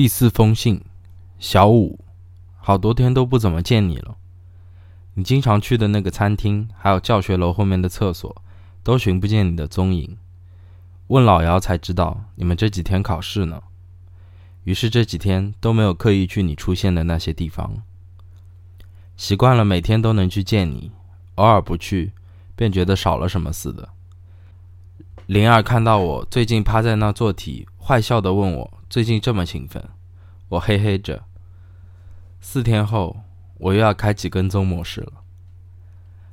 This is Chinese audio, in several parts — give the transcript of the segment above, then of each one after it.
第四封信，小五，好多天都不怎么见你了。你经常去的那个餐厅，还有教学楼后面的厕所，都寻不见你的踪影。问老姚才知道，你们这几天考试呢。于是这几天都没有刻意去你出现的那些地方。习惯了每天都能去见你，偶尔不去，便觉得少了什么似的。灵儿看到我最近趴在那做题，坏笑的问我。最近这么勤奋，我嘿嘿着。四天后，我又要开启跟踪模式了。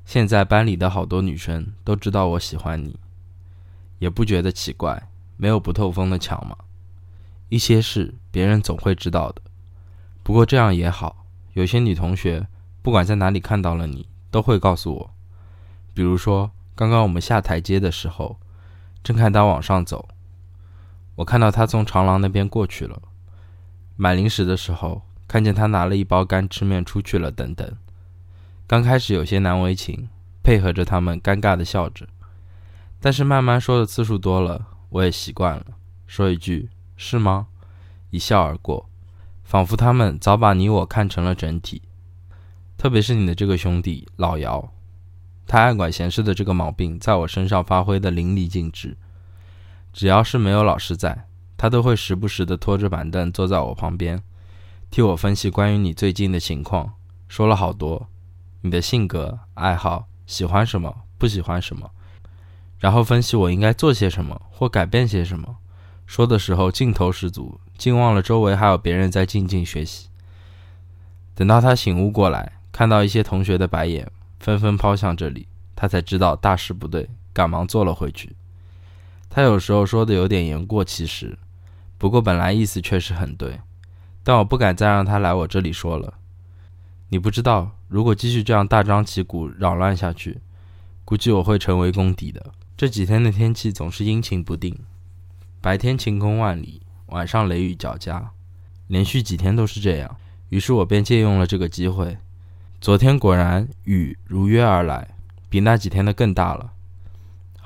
现在班里的好多女生都知道我喜欢你，也不觉得奇怪，没有不透风的墙嘛。一些事别人总会知道的，不过这样也好。有些女同学不管在哪里看到了你，都会告诉我。比如说，刚刚我们下台阶的时候，正看他往上走。我看到他从长廊那边过去了，买零食的时候看见他拿了一包干吃面出去了，等等。刚开始有些难为情，配合着他们尴尬的笑着，但是慢慢说的次数多了，我也习惯了，说一句是吗？一笑而过，仿佛他们早把你我看成了整体。特别是你的这个兄弟老姚，他爱管闲事的这个毛病在我身上发挥的淋漓尽致。只要是没有老师在，他都会时不时地拖着板凳坐在我旁边，替我分析关于你最近的情况，说了好多，你的性格、爱好、喜欢什么、不喜欢什么，然后分析我应该做些什么或改变些什么。说的时候劲头十足，竟忘了周围还有别人在静静学习。等到他醒悟过来，看到一些同学的白眼纷纷抛向这里，他才知道大事不对，赶忙坐了回去。他有时候说的有点言过其实，不过本来意思确实很对，但我不敢再让他来我这里说了。你不知道，如果继续这样大张旗鼓扰乱下去，估计我会成为公敌的。这几天的天气总是阴晴不定，白天晴空万里，晚上雷雨交加，连续几天都是这样。于是我便借用了这个机会，昨天果然雨如约而来，比那几天的更大了。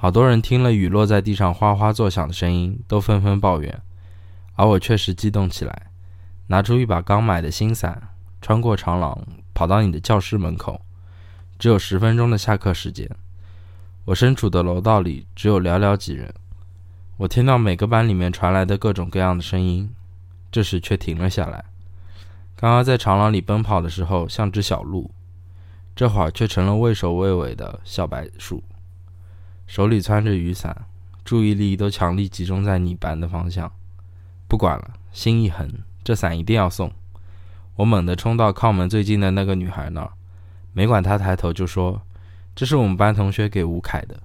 好多人听了雨落在地上哗哗作响的声音，都纷纷抱怨，而我确实激动起来，拿出一把刚买的新伞，穿过长廊，跑到你的教室门口。只有十分钟的下课时间，我身处的楼道里只有寥寥几人。我听到每个班里面传来的各种各样的声音，这时却停了下来。刚刚在长廊里奔跑的时候像只小鹿，这会儿却成了畏首畏尾的小白鼠。手里攥着雨伞，注意力都强力集中在你班的方向。不管了，心一横，这伞一定要送。我猛地冲到靠门最近的那个女孩那儿，没管她抬头就说：“这是我们班同学给吴凯的。”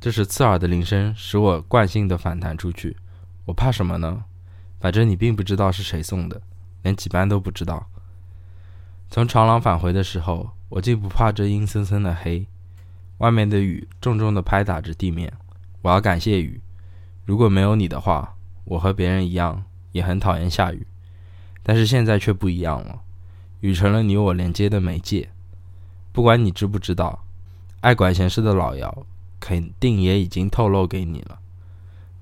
这时刺耳的铃声使我惯性的反弹出去。我怕什么呢？反正你并不知道是谁送的，连几班都不知道。从长廊返回的时候，我竟不怕这阴森森的黑。外面的雨重重地拍打着地面，我要感谢雨。如果没有你的话，我和别人一样也很讨厌下雨。但是现在却不一样了，雨成了你我连接的媒介。不管你知不知道，爱管闲事的老姚肯定也已经透露给你了。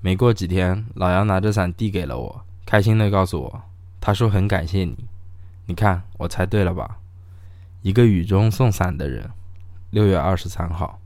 没过几天，老姚拿着伞递给了我，开心地告诉我，他说很感谢你。你看，我猜对了吧？一个雨中送伞的人。六月二十三号。